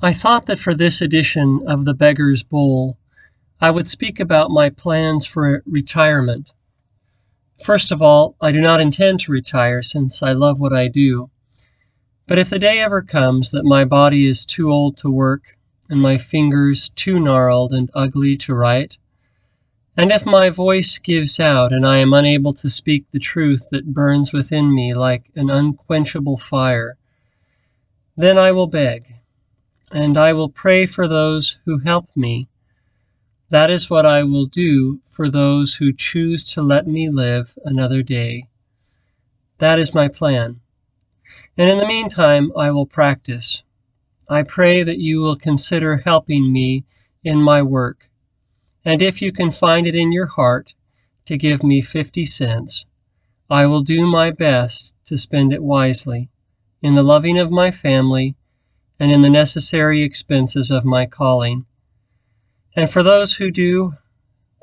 I thought that for this edition of The Beggar's Bowl, I would speak about my plans for retirement. First of all, I do not intend to retire since I love what I do. But if the day ever comes that my body is too old to work and my fingers too gnarled and ugly to write, and if my voice gives out and I am unable to speak the truth that burns within me like an unquenchable fire, then I will beg and I will pray for those who help me. That is what I will do for those who choose to let me live another day. That is my plan. And in the meantime, I will practice. I pray that you will consider helping me in my work. And if you can find it in your heart to give me 50 cents, I will do my best to spend it wisely in the loving of my family and in the necessary expenses of my calling. And for those who do,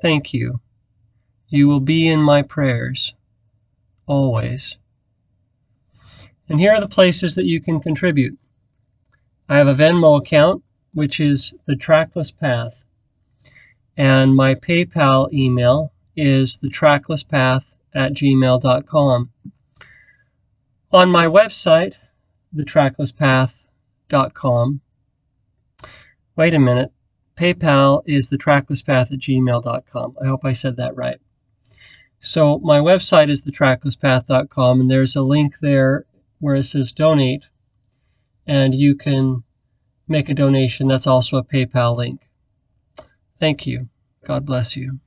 thank you. You will be in my prayers, always. And here are the places that you can contribute. I have a Venmo account, which is the Trackless Path. And my PayPal email is the tracklesspath at gmail.com. On my website, the Trackless Path, gmail.com. Wait a minute. PayPal is the tracklesspath at gmail.com. I hope I said that right. So my website is thetracklesspath.com, and there's a link there where it says donate, and you can make a donation. That's also a PayPal link. Thank you. God bless you.